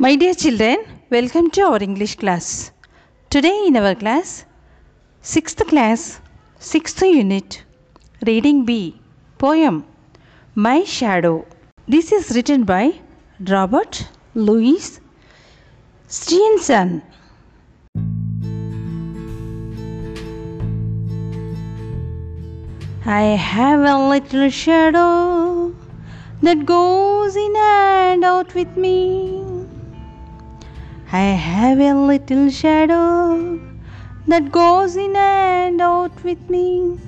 My dear children, welcome to our English class. Today in our class, 6th class, 6th unit, reading B, poem My Shadow. This is written by Robert Louis Stevenson. I have a little shadow that goes in and out with me. I have a little shadow that goes in and out with me.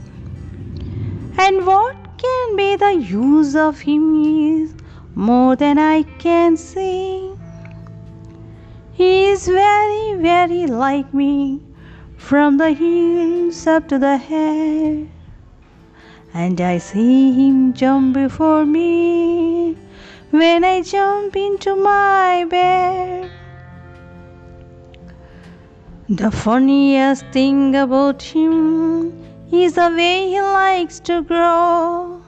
And what can be the use of him is more than I can say. He is very, very like me from the heels up to the head. And I see him jump before me when I jump into my bed. The funniest thing about him is the way he likes to grow.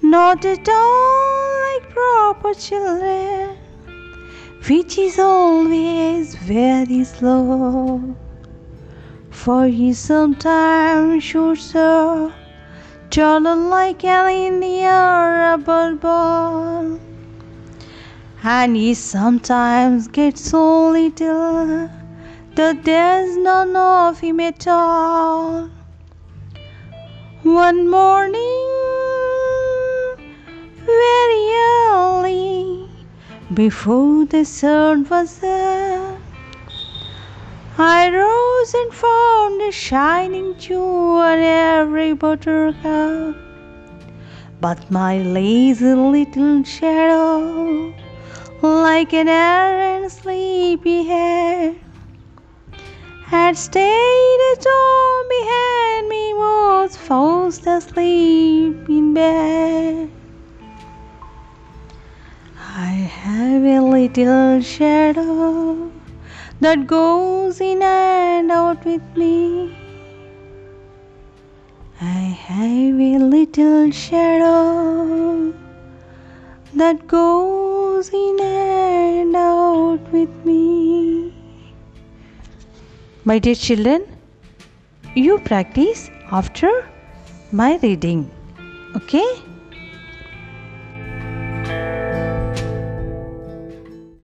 Not at all like proper children, which is always very slow. For he sometimes shoots up taller like an India rubber ball. And he sometimes gets so little that there's none of him at all. One morning, very early, before the sun was up, I rose and found a shining dew on every buttercup. But my lazy little shadow, like an errant sleepy head, had stayed at home behind me, was fast asleep in bed. I have a little shadow that goes in and out with me. I have a little shadow that goes in and out My dear children, you practice after my reading. Okay?